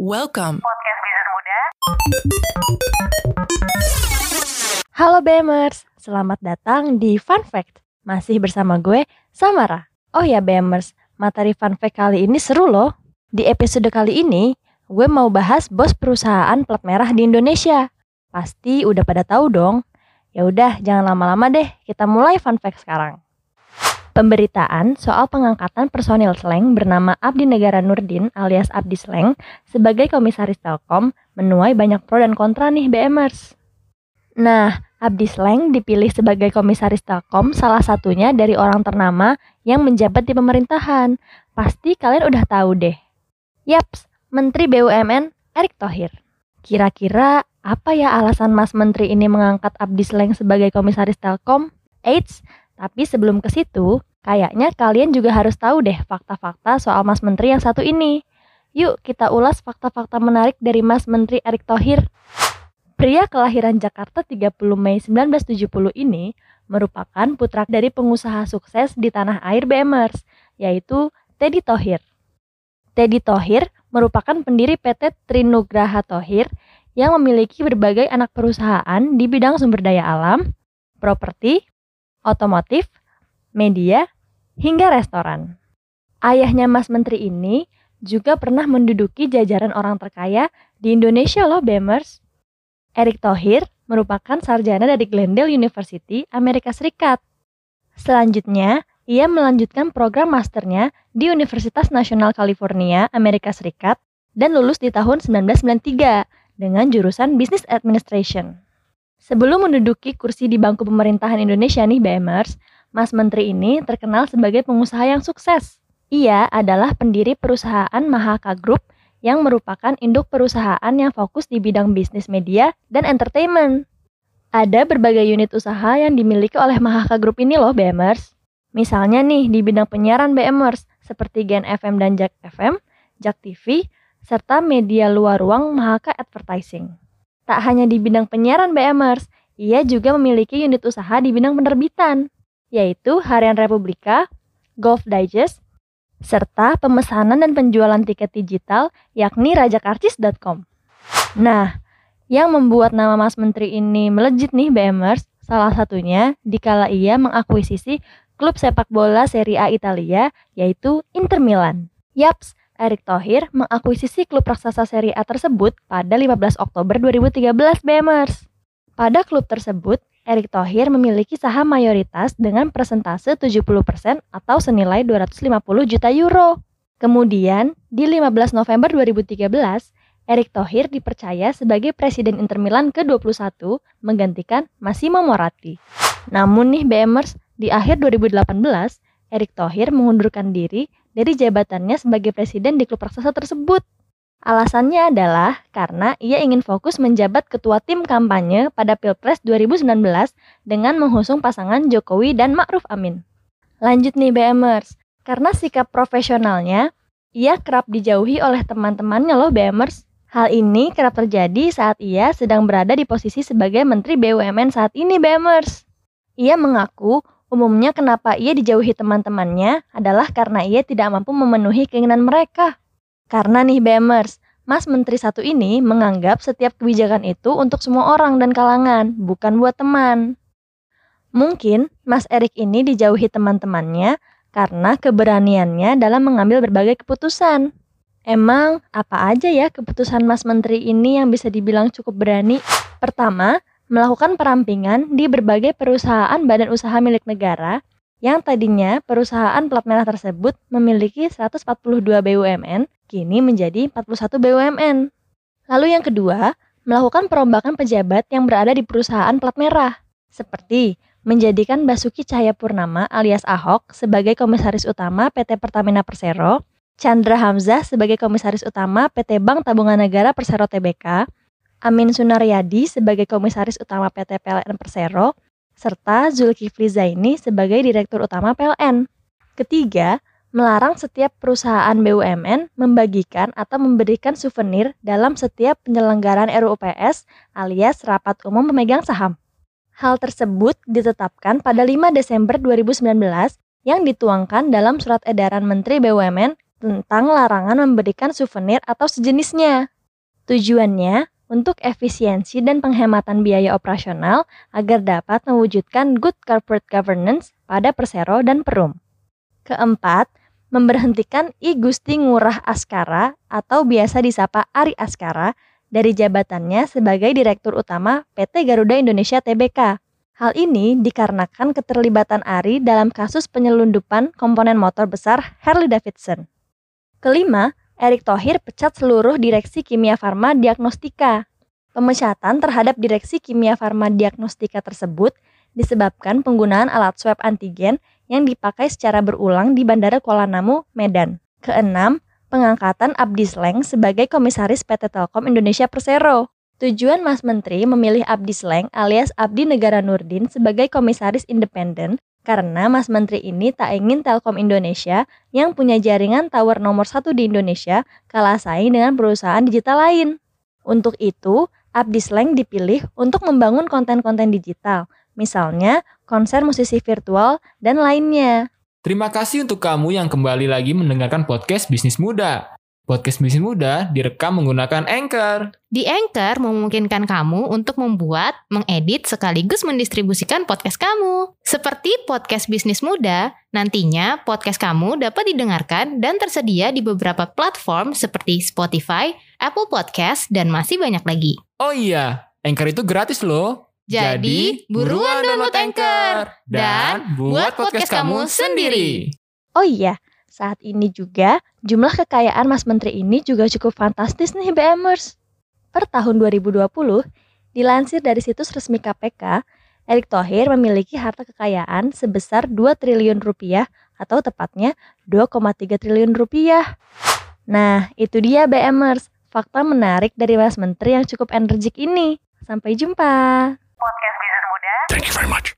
Welcome. Podcast Bisnis Muda. Halo BMers, selamat datang di Fun Fact. Masih bersama gue, Samara. Oh ya BMers, materi Fun Fact kali ini seru loh. Di episode kali ini, gue mau bahas bos perusahaan plat merah di Indonesia. Pasti udah pada tahu dong. Ya udah, jangan lama-lama deh. Kita mulai Fun Fact sekarang. Pemberitaan soal pengangkatan personil Sleng bernama Abdi Negara Nurdin alias Abdi Sleng sebagai komisaris Telkom menuai banyak pro dan kontra nih BMers. Nah, Abdi Sleng dipilih sebagai komisaris Telkom salah satunya dari orang ternama yang menjabat di pemerintahan. Pasti kalian udah tahu deh. Yaps, Menteri BUMN Erick Thohir. Kira-kira apa ya alasan Mas Menteri ini mengangkat Abdi Sleng sebagai komisaris Telkom? Eits, tapi sebelum ke situ, kayaknya kalian juga harus tahu deh fakta-fakta soal Mas Menteri yang satu ini. Yuk kita ulas fakta-fakta menarik dari Mas Menteri Erick Thohir. Pria kelahiran Jakarta 30 Mei 1970 ini merupakan putra dari pengusaha sukses di tanah air BMers, yaitu Teddy Thohir. Teddy Thohir merupakan pendiri PT Trinugraha Thohir yang memiliki berbagai anak perusahaan di bidang sumber daya alam, properti, otomotif, media, hingga restoran. Ayahnya Mas Menteri ini juga pernah menduduki jajaran orang terkaya di Indonesia loh Bemers. Erick Thohir merupakan sarjana dari Glendale University, Amerika Serikat. Selanjutnya, ia melanjutkan program masternya di Universitas Nasional California, Amerika Serikat, dan lulus di tahun 1993 dengan jurusan Business Administration. Sebelum menduduki kursi di bangku pemerintahan Indonesia nih BMers, Mas Menteri ini terkenal sebagai pengusaha yang sukses. Ia adalah pendiri perusahaan Mahaka Group yang merupakan induk perusahaan yang fokus di bidang bisnis media dan entertainment. Ada berbagai unit usaha yang dimiliki oleh Mahaka Group ini loh BMers. Misalnya nih di bidang penyiaran BMers seperti Gen FM dan Jack FM, Jack TV, serta media luar ruang Mahaka Advertising. Tak hanya di bidang penyiaran BMers, ia juga memiliki unit usaha di bidang penerbitan, yaitu Harian Republika, Golf Digest, serta pemesanan dan penjualan tiket digital yakni rajakarcis.com. Nah, yang membuat nama Mas Menteri ini melejit nih BMers, salah satunya dikala ia mengakuisisi klub sepak bola Serie A Italia yaitu Inter Milan. Yaps, Erick Thohir mengakuisisi klub raksasa Serie A tersebut pada 15 Oktober 2013 BMers. Pada klub tersebut, Erick Thohir memiliki saham mayoritas dengan persentase 70% atau senilai 250 juta euro. Kemudian, di 15 November 2013, Erick Thohir dipercaya sebagai Presiden Inter Milan ke-21 menggantikan Massimo Moratti. Namun nih BMers, di akhir 2018, Erick Thohir mengundurkan diri dari jabatannya sebagai presiden di klub raksasa tersebut. Alasannya adalah karena ia ingin fokus menjabat ketua tim kampanye pada Pilpres 2019 dengan mengusung pasangan Jokowi dan Ma'ruf Amin. Lanjut nih BMers, karena sikap profesionalnya, ia kerap dijauhi oleh teman-temannya loh BMers. Hal ini kerap terjadi saat ia sedang berada di posisi sebagai Menteri BUMN saat ini BMers. Ia mengaku umumnya kenapa ia dijauhi teman-temannya adalah karena ia tidak mampu memenuhi keinginan mereka. Karena nih BMers, Mas Menteri satu ini menganggap setiap kebijakan itu untuk semua orang dan kalangan, bukan buat teman. Mungkin Mas Erik ini dijauhi teman-temannya karena keberaniannya dalam mengambil berbagai keputusan. Emang apa aja ya keputusan Mas Menteri ini yang bisa dibilang cukup berani? Pertama, melakukan perampingan di berbagai perusahaan badan usaha milik negara yang tadinya perusahaan plat merah tersebut memiliki 142 BUMN kini menjadi 41 BUMN. Lalu yang kedua, melakukan perombakan pejabat yang berada di perusahaan plat merah, seperti menjadikan Basuki Cahayapurnama alias Ahok sebagai komisaris utama PT Pertamina Persero, Chandra Hamzah sebagai komisaris utama PT Bank Tabungan Negara Persero Tbk, Amin Sunaryadi sebagai komisaris utama PT PLN Persero, serta Zulkifli Zaini sebagai direktur utama PLN. Ketiga, melarang setiap perusahaan BUMN membagikan atau memberikan souvenir dalam setiap penyelenggaraan RUPS alias rapat umum pemegang saham. Hal tersebut ditetapkan pada 5 Desember 2019 yang dituangkan dalam surat edaran Menteri BUMN tentang larangan memberikan souvenir atau sejenisnya. Tujuannya untuk efisiensi dan penghematan biaya operasional agar dapat mewujudkan good corporate governance pada Persero dan Perum. Keempat, memberhentikan I Gusti Ngurah Askara atau biasa disapa Ari Askara dari jabatannya sebagai Direktur Utama PT Garuda Indonesia Tbk. Hal ini dikarenakan keterlibatan Ari dalam kasus penyelundupan komponen motor besar Harley Davidson. Kelima, Erick Thohir pecat seluruh Direksi Kimia Farma Diagnostika. Pemecatan terhadap Direksi Kimia Farma Diagnostika tersebut disebabkan penggunaan alat swab antigen yang dipakai secara berulang di Bandara Kuala Namu, Medan. Keenam, pengangkatan Abdi Sleng sebagai Komisaris PT Telkom Indonesia Persero. Tujuan Mas Menteri memilih Abdi Sleng alias Abdi Negara Nurdin sebagai komisaris independen karena Mas Menteri ini tak ingin Telkom Indonesia yang punya jaringan tower nomor satu di Indonesia kalah saing dengan perusahaan digital lain. Untuk itu, Abdi Sleng dipilih untuk membangun konten-konten digital, misalnya konser musisi virtual dan lainnya. Terima kasih untuk kamu yang kembali lagi mendengarkan podcast Bisnis Muda. Podcast Bisnis Muda direkam menggunakan Anchor. Di Anchor memungkinkan kamu untuk membuat, mengedit, sekaligus mendistribusikan podcast kamu. Seperti podcast Bisnis Muda, nantinya podcast kamu dapat didengarkan dan tersedia di beberapa platform seperti Spotify, Apple Podcast, dan masih banyak lagi. Oh iya, Anchor itu gratis loh. Jadi, buruan download Anchor dan buat podcast kamu sendiri. Oh iya, saat ini juga Jumlah kekayaan Mas Menteri ini juga cukup fantastis nih BMers. Per tahun 2020, dilansir dari situs resmi KPK, Erick Thohir memiliki harta kekayaan sebesar 2 triliun rupiah atau tepatnya 2,3 triliun rupiah. Nah, itu dia BMers, fakta menarik dari Mas Menteri yang cukup energik ini. Sampai jumpa. Podcast Bisnis Muda. Thank you very much.